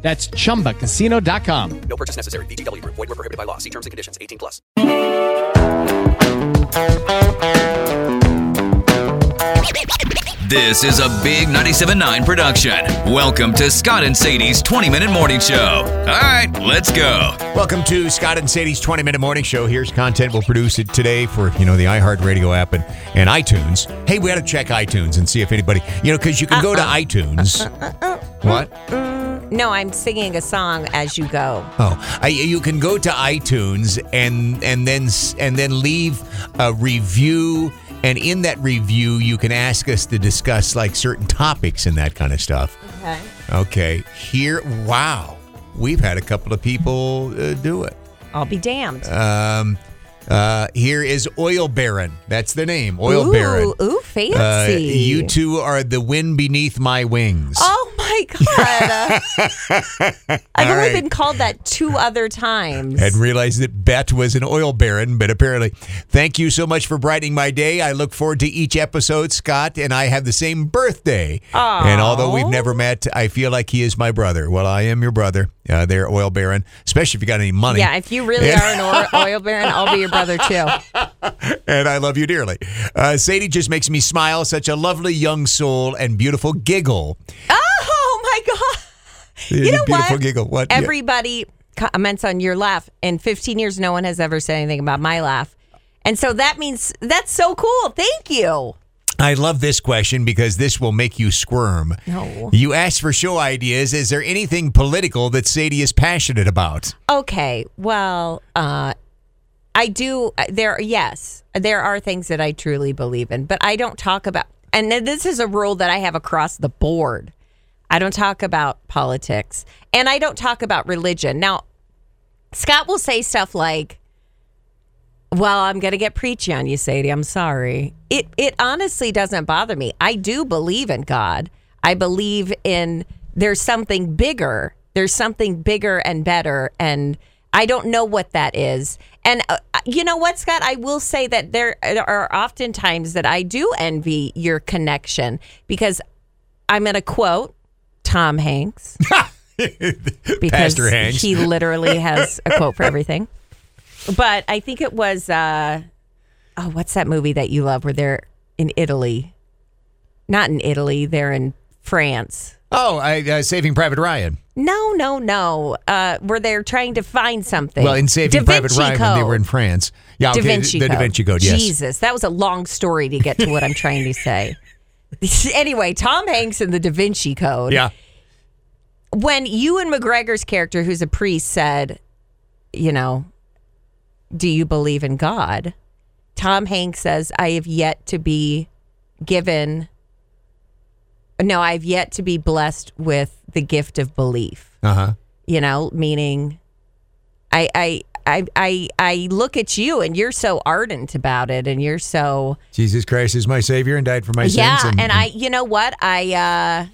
That's chumbacasino.com. No purchase necessary. VGW Group. Void were prohibited by law. See terms and conditions. 18 plus. This is a big 97.9 production. Welcome to Scott and Sadie's 20 minute morning show. All right, let's go. Welcome to Scott and Sadie's 20 minute morning show. Here's content we'll produce it today for, you know, the iHeartRadio app and, and iTunes. Hey, we got to check iTunes and see if anybody, you know, because you can go to iTunes. Uh-uh. What? No, I'm singing a song as you go. Oh, I, you can go to iTunes and and then and then leave a review, and in that review, you can ask us to discuss like certain topics and that kind of stuff. Okay. Okay, here, wow, we've had a couple of people uh, do it. I'll be damned. Um, uh, here is Oil Baron. That's the name, Oil ooh, Baron. Ooh, Uh, fancy. you two are the wind beneath my wings. Oh my god! I've only right. been called that two other times. Hadn't realized that Bet was an oil baron, but apparently. Thank you so much for brightening my day. I look forward to each episode. Scott and I have the same birthday. And although we've never met, I feel like he is my brother. Well, I am your brother. Uh, there, oil baron, especially if you got any money. yeah, if you really are an oil, baron, I'll be your brother too. and I love you dearly. Uh, Sadie just makes me smile. Such a lovely young soul and beautiful giggle. Oh! You know beautiful what? giggle. What? Yeah. Everybody comments on your laugh. In 15 years, no one has ever said anything about my laugh, and so that means that's so cool. Thank you. I love this question because this will make you squirm. No. You asked for show ideas. Is there anything political that Sadie is passionate about? Okay. Well, uh, I do. There, yes, there are things that I truly believe in, but I don't talk about. And this is a rule that I have across the board. I don't talk about politics, and I don't talk about religion. Now, Scott will say stuff like, "Well, I'm going to get preachy on you, Sadie. I'm sorry." It it honestly doesn't bother me. I do believe in God. I believe in there's something bigger. There's something bigger and better and I don't know what that is. And uh, you know what, Scott? I will say that there are often times that I do envy your connection because I'm going to quote Tom Hanks because Pastor Hanks. he literally has a quote for everything. But I think it was uh oh, what's that movie that you love where they're in Italy? Not in Italy, they're in France. Oh, I, uh, Saving Private Ryan. No, no, no. Uh, where they're trying to find something. Well, in Saving Da Private Vinci Ryan, when they were in France. Yeah, Da Vinci the, the Da Vinci Code. Yes. Jesus, that was a long story to get to what I'm trying to say. anyway, Tom Hanks in the Da Vinci Code. Yeah. When Ewan McGregor's character, who's a priest, said, you know, do you believe in God? Tom Hanks says, I have yet to be given, no, I've yet to be blessed with the gift of belief Uh huh. you know, meaning I I I I I look at you and you're so ardent about it and you're so Jesus Christ is my Savior and died for my Yeah, sins. Yeah, and, I you know what? I uh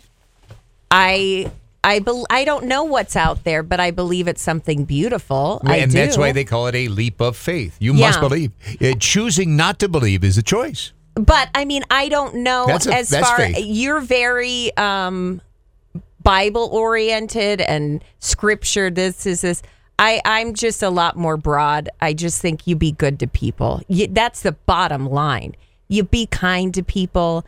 I I bel I don't know what's out there, but I believe it's something beautiful. I and that's why they call it a leap of faith. You must believe. Uh, choosing not to believe is a choice. But I mean, I don't know That's a- as that's far faith. you're very um Bible oriented and scripture this is this I I'm just a lot more broad. I just think you be good to people. You, that's the bottom line. You be kind to people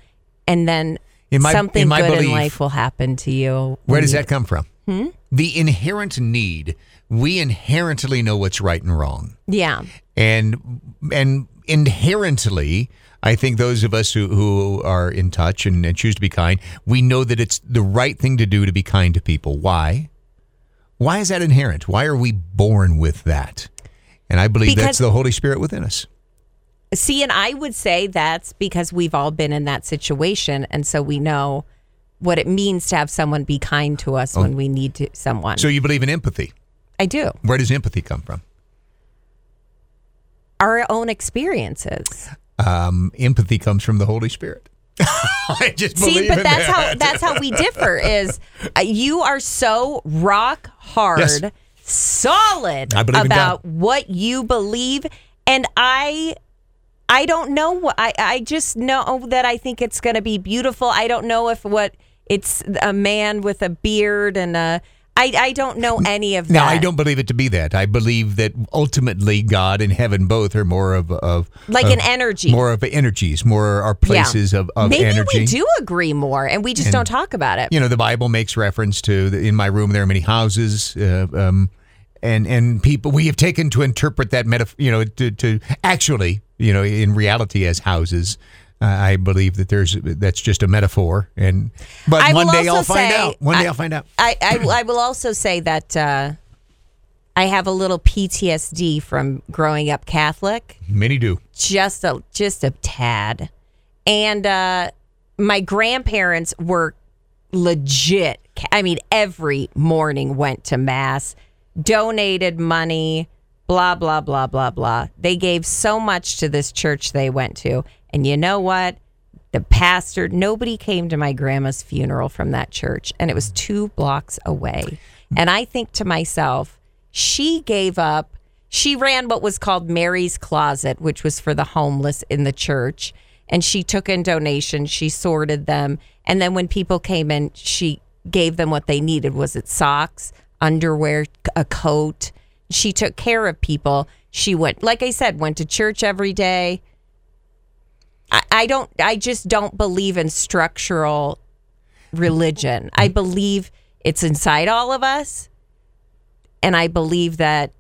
and then my- something in my good in life will happen to you. Where does you- that come from? Hmm? The inherent need. We inherently know what's right and wrong. Yeah. and and inherently i think those of us who, who are in touch and, and choose to be kind we know that it's the right thing to do to be kind to people why why is that inherent why are we born with that and i believe that's the holy spirit within us See, and I would say that's because we've all been in that situation and so we know what it means to have someone be kind to us when we need to someone. so you believe in empathy I do. where does empathy come from our own experiences. Um, empathy comes from the Holy Spirit. I just See, but that's that. how that's how we differ. Is uh, you are so rock hard, Yes. solid I believe in about what you believe, and I. I don't know what I, I just know that I think it's going to be beautiful. I don't know if what it's a man with a beard and a I, I don't know any of Now, that. I don't believe it to be that. I believe that ultimately God and heaven both are more of of Like of- an energy. more of energies, more are Yeah. places of, of Maybe energy. we do agree more, and we just don't talk about it. You know, the Bible makes reference to the, in my room there are many houses, uh, um, and and people we have taken to interpret that metaphor, You know, to, to actually, you know, in reality as houses. I believe that there's that's just a metaphor, and but I one day I'll find say- out. One day I- I'll find out. I, I, I will also say that uh, I have a little PTSD from growing up Catholic, Many do. just a just a tad, and uh, my grandparents were legit. I mean, every morning went to mass, donated money, blah blah blah blah blah. They gave so much to this church they went to, and you know what? The pastor, nobody came to my grandma's funeral from that church, and it was two blocks away. And I think to myself, she gave up. She ran what was called Mary's Closet, which was for the homeless in the church. And she took in donations, she sorted them. And then when people came in, she gave them what they needed. Was it socks, underwear, a coat? She took care of people. She went, like I said, went to church every day. I, I don't, I just don't believe in structural religion. I mm-hmm. believe it's inside all of us. And I believe that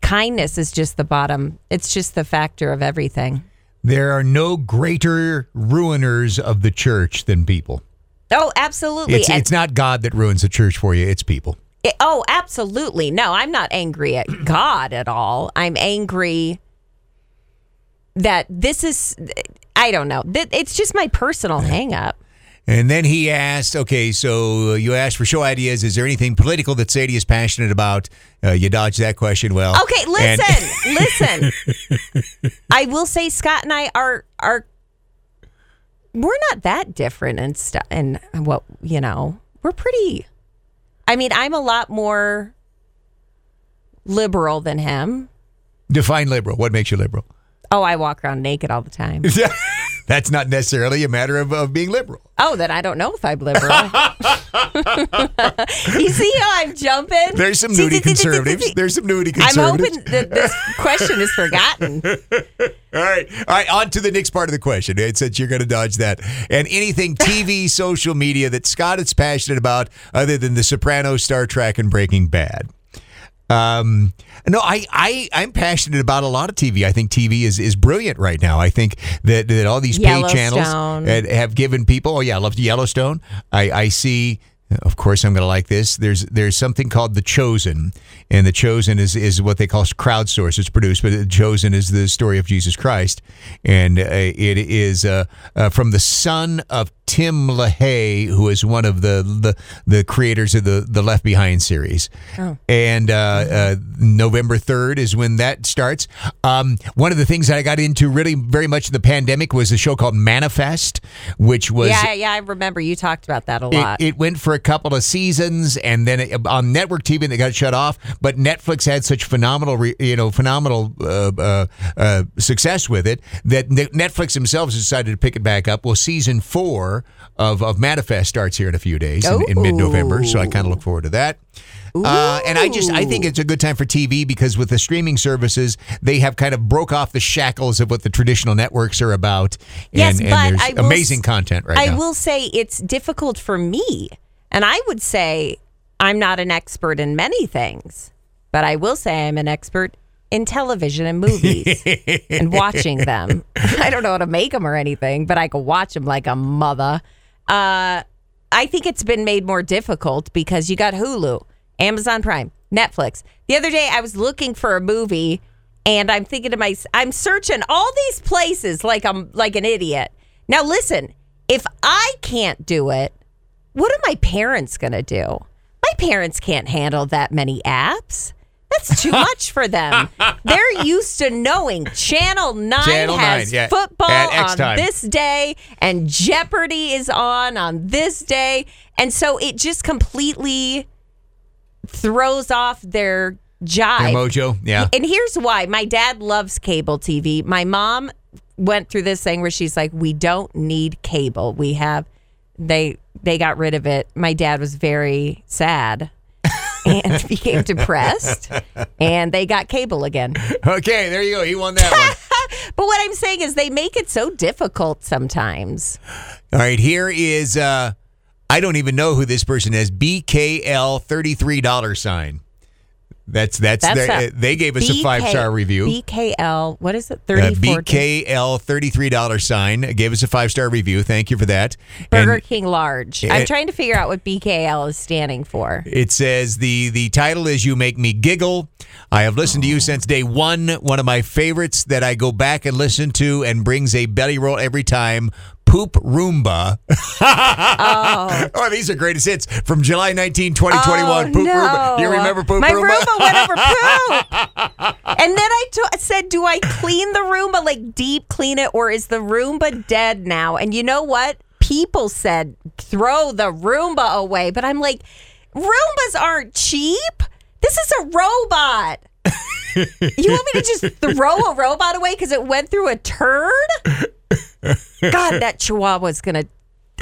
kindness is just the bottom, it's just the factor of everything. There are no greater ruiners of the church than people. Oh, absolutely. It's And- it's not God that ruins the church for you. It's people. It- oh, absolutely. No, I'm not angry at God at all. I'm angry that this is, I don't know. It's just my personal hang up. And then he asked, okay, so you asked for show ideas. Is there anything political that Sadie is passionate about? Uh, you dodged that question well. Okay, listen, listen. I will say Scott and I are are we're not that different and stuff and what you know, we're pretty I mean, I'm a lot more liberal than him. define liberal. What makes you liberal? Oh, I walk around naked all the time. That's not necessarily a matter of, of being liberal. Oh, then I don't know if I'm liberal. you see how I'm jumping? There's some see, conservatives. There's some nudie I'm hoping that this question is forgotten. All right. All right. On to the next part of the question. It says you're going to dodge that. And anything TV, social media that Scott is passionate about other than The Sopranos, Star Trek, and Breaking Bad. Um, no, I, I, I'm passionate about a lot of TV. I think TV is, is brilliant right now. I think that, that all these pay channels have- given people, oh yeah, I love Yellowstone. I, I see, of course, I'm going to like this. There's, there's something called The Chosen, and The Chosen is, is what they call crowdsource. It's produced, but The Chosen is the story of Jesus Christ. And uh, it is uh, uh, from the son of Tim LaHaye, who is one of the the, the creators of the, the Left Behind series. Oh. And uh, uh, November 3rd is when that starts. Um, one of the things that I got into really very much in the pandemic was a show called Manifest, which was. yeah, yeah, I remember you talked about that a It, lot. it went for a couple of seasons, and then it, on network TV, they got shut off. But Netflix had such phenomenal, re, you know, phenomenal uh, uh, uh, success with it that Netflix themselves decided to pick it back up. Well, season four of, of Manifest starts here in a few days in, in mid November, so I kind of look forward to that. Uh, and I just I think it's a good time for TV because with the streaming services they have kind of broke off the shackles of what the traditional networks are about. Yes, and, but and there's I will amazing s- content right I now. will say it's difficult for me. And I would say I'm not an expert in many things, but I will say I'm an expert in television and movies and watching them. I don't know how to make them or anything, but I can watch them like a mother. Uh, I think it's been made more difficult because you got Hulu, Amazon Prime, Netflix. The other day I was looking for a movie and I'm thinking to myself, I'm searching all these places like I'm like an idiot. Now listen, if I can't do it, what are my parents going to do? My parents can't handle that many apps. That's too much for them. They're used to knowing Channel 9 Channel has 9, yeah, football on time. this day and Jeopardy is on on this day. And so it just completely throws off their jive. Their mojo, yeah. And here's why. My dad loves cable TV. My mom went through this thing where she's like, "We don't need cable. We have they they got rid of it." My dad was very sad and became depressed, and they got cable again. Okay, there you go. He won that one. But what I'm saying is they make it so difficult sometimes. All right, here is uh I don't even know who this person is. BKL $33 sign. That's that's, That's their, uh, they gave us a five star review. BKL, what is it? Uh, 34 BKL $33 sign gave us a five star review. Thank you for that. Burger And King large. it- I'm trying to figure out what BKL is standing for. it says the the title is You Make Me Giggle. I have listened to you since day one. One of my favorites that I go back and listen to and brings a belly roll every time. Poop Roomba. oh. oh these are greatest hits from July 19, 2021. Oh, Poop no. Roomba. Do you remember Poop My Roomba? Roomba went over poop. and then I said, Do I clean the Roomba, like deep clean it, or is the Roomba dead now? And you know what? People said, Throw the Roomba away. But I'm like, Roombas aren't cheap. This is a robot. you want me to just throw a robot away because it went through a turd? God, that chihuahua's going to.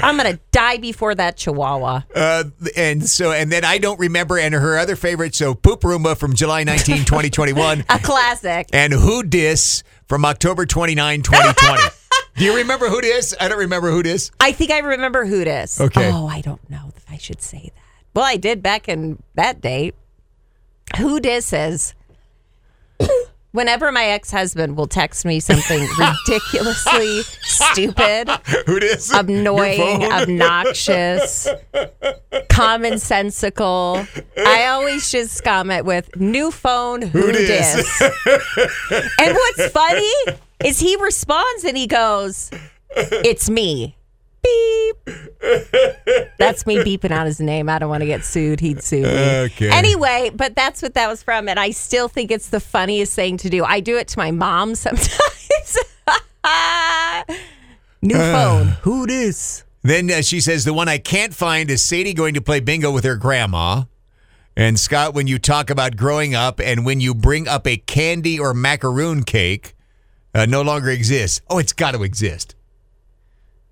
I'm to die before that chihuahua. Uh, and so, and then I don't remember, and her other favorite, so Poop Roomba from July 19, 2021, A classic. and Who Dis from October 29, 2020. Do you remember Who Dis? I don't remember Who Dis. I think I remember who Dis. Okay. Oh, I don't know if I should say that. Well, I did back in that date. Who dis is whenever my ex-husband will text me something ridiculously stupid, Who annoying, obnoxious, commonsensical, I always just comment with new phone who, Who dis?" dis. and what's funny is he responds and he goes, "It's me." Beep. That's me beeping out his name. I don't want to get sued. He'd sue me. Okay. Anyway, but that's what that was from, and I still think it's the funniest thing to do. I do it to my mom sometimes. New phone. Who this? Then uh, she says, The one I can't find is Sadie going to play bingo with her grandma. And Scott, when you talk about growing up and when you bring up a candy or macaroon cake, uh, no longer exists. Oh, it's got to exist.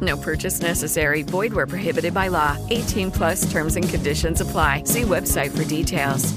No purchase necessary. Void where prohibited by law. 18 plus terms and conditions apply. See website for details.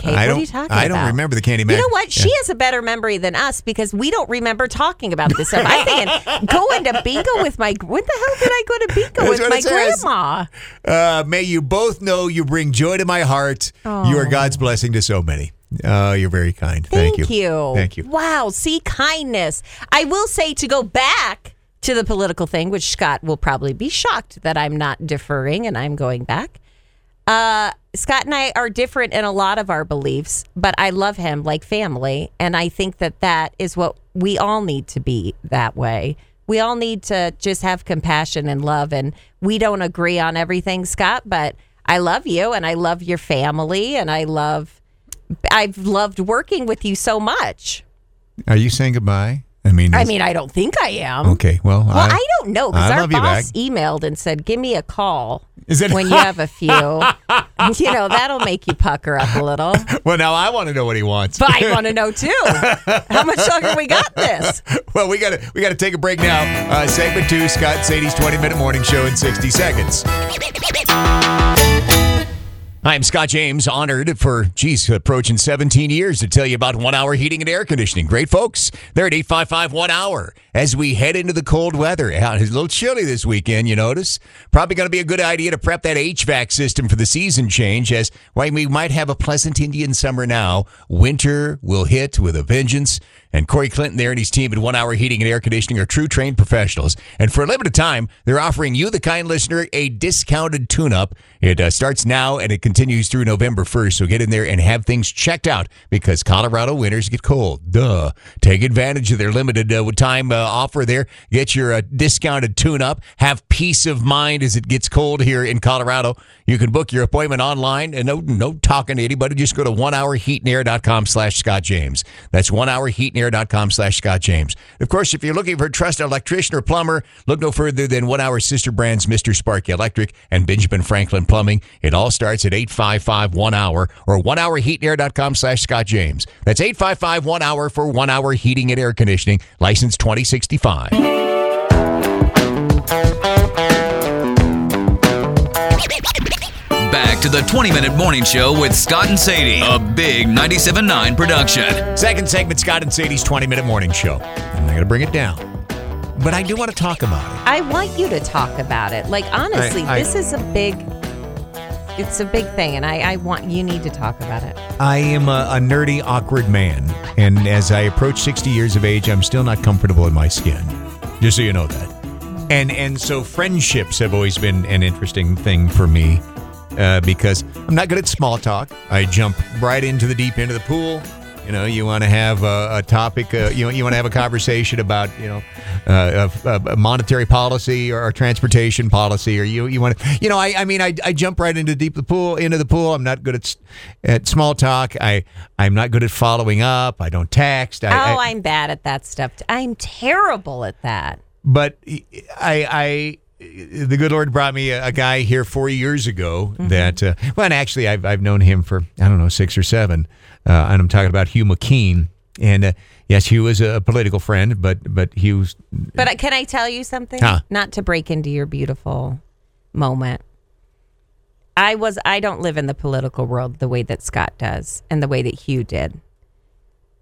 Okay, I what don't, are you talking I about? don't remember the candy man. You know what? She has a better memory than us because we don't remember talking about this stuff. I'm thinking going to bingo with my. What the hell did I go to bingo That's with my grandma? Uh, may you both know you bring joy to my heart. You are God's blessing to so many. Oh, you're very kind. Thank, Thank you. Thank you. Wow. See, kindness. I will say to go back to the political thing, which Scott will probably be shocked that I'm not deferring and I'm going back. Uh, Scott and I are different in a lot of our beliefs, but I love him like family. And I think that that is what we all need to be that way. We all need to just have compassion and love. And we don't agree on everything, Scott, but I love you and I love your family and I love, I've loved working with you so much. Are you saying goodbye? I mean, I mean, I don't think I am. okay. Well, Well, I, don't know because our boss emailed and said, "Give me a call Is it- when you have a few." you know, that'll make you pucker up a little. Well, now I want to know what he wants. But I want to know too. How much longer we got this? well, we got to we got to take a break now. Uh, segment two, Scott Sadie's 20 minute morning show in 60 seconds. I'm Scott James, honored for, geez, approaching 17 years to tell you about one hour heating and air conditioning. Great folks. They're at 855 one hour as we head into the cold weather. It's a little chilly this weekend, you notice. Probably going to be a good idea to prep that HVAC system for the season change as while we might have a pleasant Indian summer now, winter will hit with a vengeance. And Corey Clinton there and his team at One Hour Heating and Air Conditioning are true trained professionals. And for a limited time, they're offering you, the kind listener, a discounted tune up. It uh, starts now and it continues through November 1st. So get in there and have things checked out because Colorado winters get cold. Duh. Take advantage of their limited uh, time uh, offer there. Get your uh, discounted tune up. Have peace of mind as it gets cold here in Colorado. You can book your appointment online and no, no talking to anybody. Just go to onehourheatandair.com slash Scott James. That's onehourheatandair.com slash Scott James. Of course, if you're looking for a trusted electrician or plumber, look no further than One Hour sister brands Mr. Sparky Electric and Benjamin Franklin Plumbing. It all starts at 855 1 hour or onehourheatandair.com slash Scott James. That's 855 1 hour for one hour heating and air conditioning. License 2065. To the 20 minute morning show with Scott and Sadie, a big 97.9 production. Second segment, Scott and Sadie's 20 minute morning show. I'm not going to bring it down, but I do want to talk about it. I want you to talk about it. Like honestly, I- I- this is a big. It's a big thing, and I, I want you need to talk about it. I am a, a nerdy, awkward man, and as I approach 60 years of age, I'm still not comfortable in my skin. Just so you know that. And and so friendships have always been an interesting thing for me uh, because I'm not good at small talk. I jump right into the deep end of the pool. You know, you want to have a, a topic. Uh, you you want to have a conversation about you know uh, a, a monetary policy or, transportation policy, or you you want to you know I, I mean I, I jump right into the deep the pool into the pool. I'm not good at at small talk. I I'm not good at following up. I don't text. I, oh, I, I'm bad at that stuff. I'm terrible at that. but I, I, the good Lord brought me a, a guy here four years ago Mm-hmm. that, uh, well, and actually I've, I've known him for, I don't know, six or seven. Uh, and I'm talking about Hugh McKean. And uh, yes, Hugh was a political friend, but, but he was, But can I tell you something? Huh. Not to break into your beautiful moment. I was I don't live in the political world the way that Scott does and the way that Hugh did.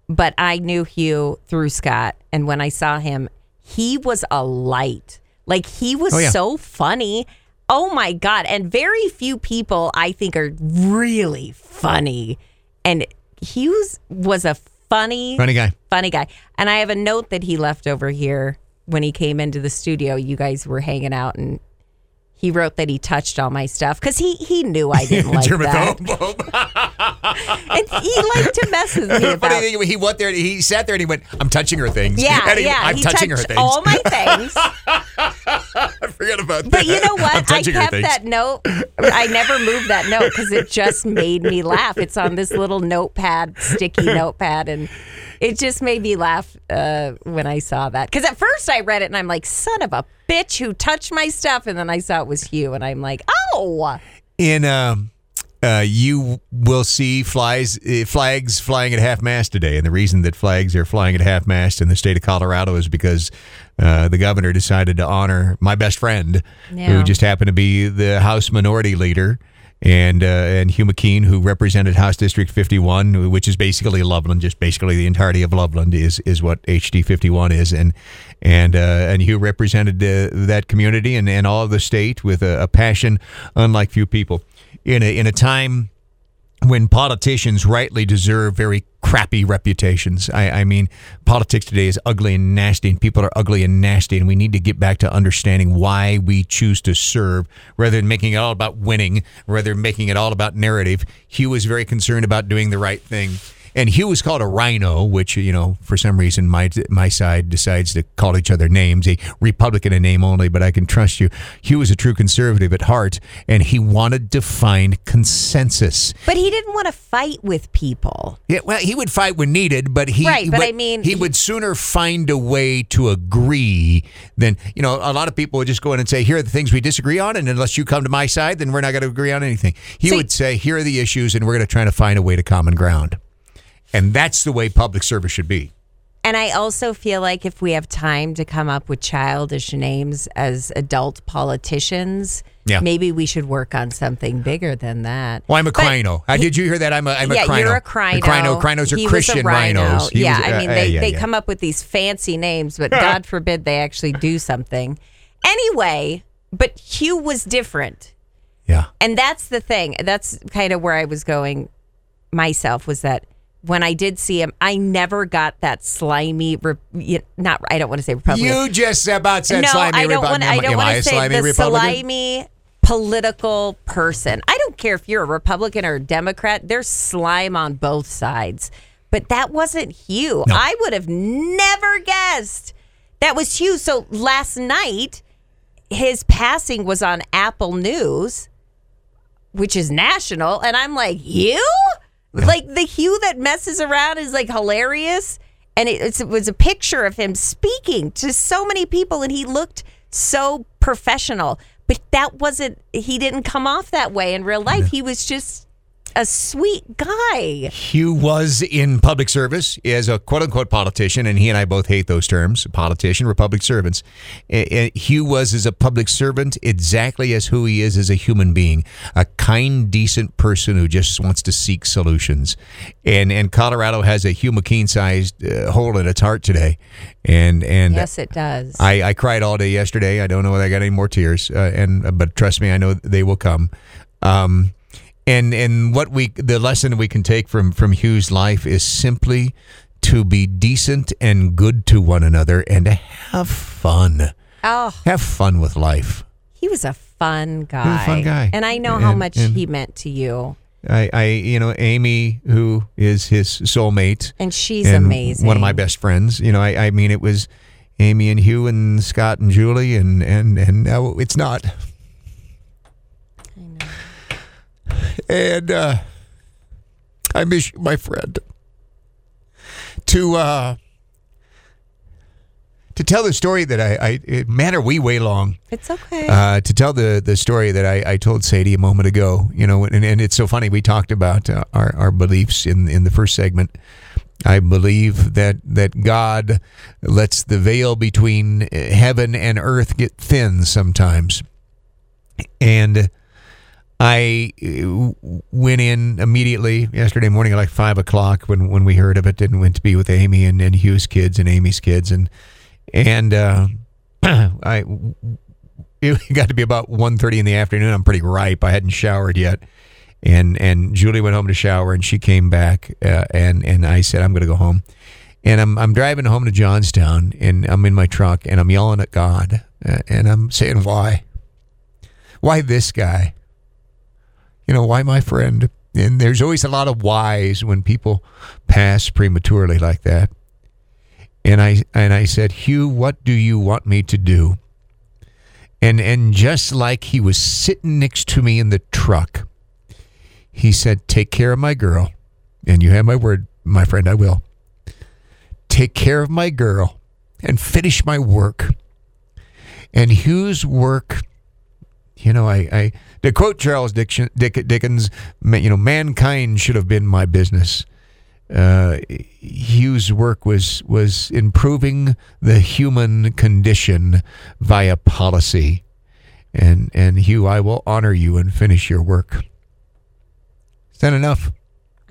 But I knew Hugh through Scott and when I saw him, he was a light. Like he was Oh, yeah. so funny. Oh my god, and very few people I think are really funny. And Hughes was a funny funny guy. funny guy. And I have a note that he left over here when he came into the studio. You guys were hanging out, and he wrote that he touched all my stuff because he he knew I didn't like that, and he liked to mess with me Funny thing, he went there, he sat there and he went, I'm touching her things. Yeah, he- yeah. I'm he touching her things. all my things. I forget about that. But you know what? I kept that note. I never moved that note because it just made me laugh. It's on this little notepad, sticky notepad, and it just made me laugh uh, when I saw that. Because at first I read it and I'm like, "Son of a bitch, who touched my stuff?" And then I saw it was Hugh, and I'm like, "Oh, in um, uh, you will see flies uh, flags flying at half mast today, and the reason that flags are flying at half mast in the state of Colorado is because uh, the governor decided to honor my best friend, who just happened to be the House Minority Leader. And uh, and Hugh McKean, who represented House District 51, which is basically Loveland, just basically the entirety of Loveland is is what HD 51 is, and and uh, and Hugh represented uh, that community and, and all of the state with a, a passion unlike few people. In a in a time when politicians rightly deserve very crappy reputations. I, I mean, politics today is ugly and nasty, and people are ugly and nasty, and we need to get back to understanding why we choose to serve rather than making it all about winning, rather than making it all about narrative. Hugh was very concerned about doing the right thing. And Hugh was called a rhino, which you know, for some reason, my my side decides to call each other names. A Republican in name only, but I can trust you. Hugh was a true conservative at heart, and he wanted to find consensus. but he didn't want to fight with people." Yeah, well, he would fight when needed, but he Right, but I mean- he would sooner find a way to agree than you know. A lot of people would just go in and say, "Here are the things we disagree on," and unless you come to my side, then we're not going to agree on anything. He See- would say, "Here are the issues, and we're going to try to find a way to common ground." And that's the way public service should be. And I also feel like if we have time to come up with childish names as adult politicians, Yeah. maybe we should work on something bigger than that. Well, I'm a But crino. Uh, did you hear that? I'm a I'm yeah, a crino. you're a crino. crino. Crinos are He a Christian rhino. rhinos. He yeah, was- I uh, mean uh, they, yeah, they yeah. come up with these fancy names, but God forbid they actually do something. Anyway, but Hugh was different. Yeah. And that's the thing. That's kind of where I was going myself was that when I did see him, I never got that slimy. Re- not I don't want to say Republican. You just about said no, slimy I don't Repu- want. I don't want to say slimy the Republican? slimy political person. I don't care if you're a Republican or a Democrat. There's slime on both sides. But that wasn't Hugh. I would have never guessed that was Hugh. So last night, his passing was on Apple News, which is national, and I'm like, Hugh? Like the Hugh that messes around is like hilarious. And it, it was a picture of him speaking to so many people, and he looked so professional. But that wasn't, he didn't come off that way in real life. He was just a sweet guy. Hugh was in public service as a quote unquote politician, and he and I both hate those terms politician, republic servants. Eh, eh, Hugh was as a public servant exactly as who he is as a human being a kind, decent person who just wants to seek solutions. And and Colorado has a Hugh McKean sized uh, hole in its heart today. And, and Yes, it does. I, I cried all day yesterday. I don't know whether I got any more tears, uh, and but trust me, I know they will come. Um, and and what we the lesson we can take from from Hugh's life is simply to be decent and good to one another and to have fun. oh, Have fun with life. he was a fun guy. fun guy. And I know how much and- he meant to you. I, I you know Amy, who is his soulmate, And she's and amazing. One of my best friends. You know, I, I mean, it was Amy and Hugh and Scott and Julie, and and and now it's not. And uh, I miss you, my friend. To uh, to tell the story that I, I man, are we way long? It's okay. uh, to tell the the story that I, I told Sadie a moment ago. You know, and, and it's so funny. We talked about uh, our our beliefs in in the first segment. I believe that that God lets the veil between heaven and earth get thin sometimes, and I uh, went in immediately yesterday morning at like five o'clock when, when we heard of it and went to be with Amy and, and Hugh's kids and Amy's kids and and uh, I it got to be about 1.30 in the afternoon. I'm pretty ripe. I hadn't showered yet. And and Julie went home to shower and she came back uh, and and I said I'm going to go home. And I'm I'm driving home to Johnstown and I'm in my truck and I'm yelling at God uh, and I'm saying why? Why this guy? You know, why my friend? And there's always a lot of whys when people pass prematurely like that. And I and I said, "Hugh, what do you want me to do?" And and just like he was sitting next to me in the truck, he said, "Take care of my girl." And you have my word, my friend, I will. Take care of my girl and finish my work. And Hugh's work you know, I, I to quote Charles Dickens, Dickens, you know, mankind should have been my business. Uh, Hugh's work was was improving the human condition via policy, and and Hugh, I will honor you and finish your work. Is that enough?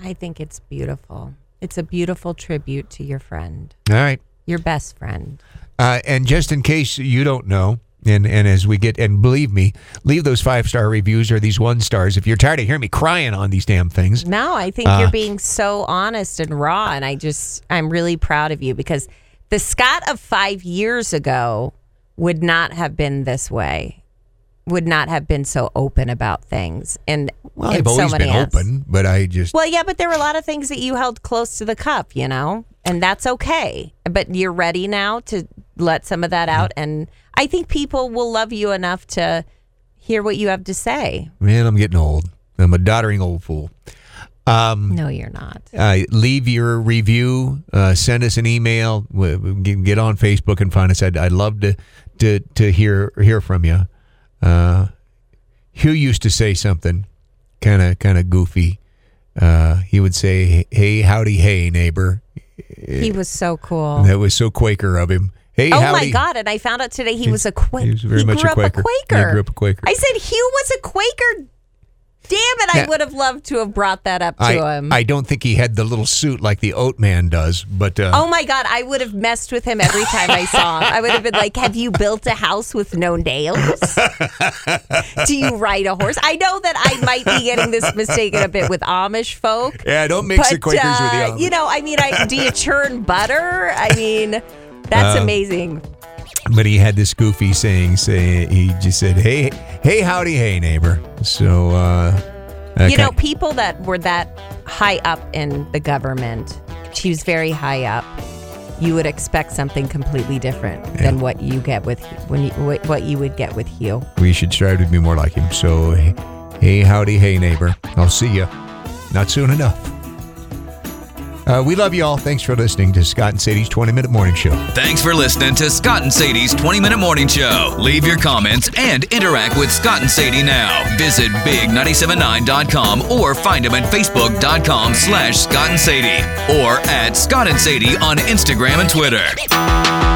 I think it's beautiful. It's a beautiful tribute to your friend, All right. your best friend. Uh, and just in case you don't know, and, and as we get, and believe me, leave those five star reviews or these one stars if you're tired of hearing me crying on these damn things. No, I think Uh, you're being so honest and raw. And I just, I'm really proud of you because the Scott of five years ago would not have been this way, would not have been so open about things. And Well, I've always so been as- open, but I just Well, yeah, but there were a lot of things that you held close to the cup, you know, and that's okay. But you're ready now to let some of that out. And I think people will love you enough to hear what you have to say. man, I'm getting old. I'm a doddering old fool. Um, No, you're not. uh, leave your review. Uh, send us an email. w- w- Get get on Facebook and find us. I'd, I'd love to to to hear hear from you. Uh, Hugh used to say something kind of kind of goofy. Uh, he would say, "Hey, howdy, hey, neighbor." He was so cool. That was so Quaker of him. Hey, Oh howdy. my God! And I found out today he was a Quaker. he was very much grew a up Quaker. a Quaker. He grew up a Quaker. I said Hugh was a Quaker. Damn it! I would have loved to have brought that up to I, him. I don't think he had the little suit like the Oat Man does, but uh, Oh my god, I would have messed with him every time I saw him. I would have been like, "Have you built a house with no nails? Do you ride a horse?" I know that I might be getting this mistaken a bit with Amish folk. yeah, don't mix the but, Quakers with the uh, Amish. You know, I mean, I, do you churn butter? I mean, that's Um, amazing. but he had this goofy saying, say he just said, "Hey, hey, howdy, hey, neighbor." So, uh, You know, people that were that high up in the government, she was very high up. You would expect something completely different than what you get with when you what what you would get with Hugh. we should strive to be more like him. So, hey, howdy, hey, neighbor. I'll see you. Not soon enough. Uh, we love you all. Thanks for listening to Scott and Sadie's 20 Minute Morning Show. Thanks for listening to Scott and Sadie's 20 Minute Morning Show. Leave your comments and interact with Scott and Sadie now. Visit big979.com or find them at facebook.com slash Scott and Sadie or at Scott and Sadie on Instagram and Twitter.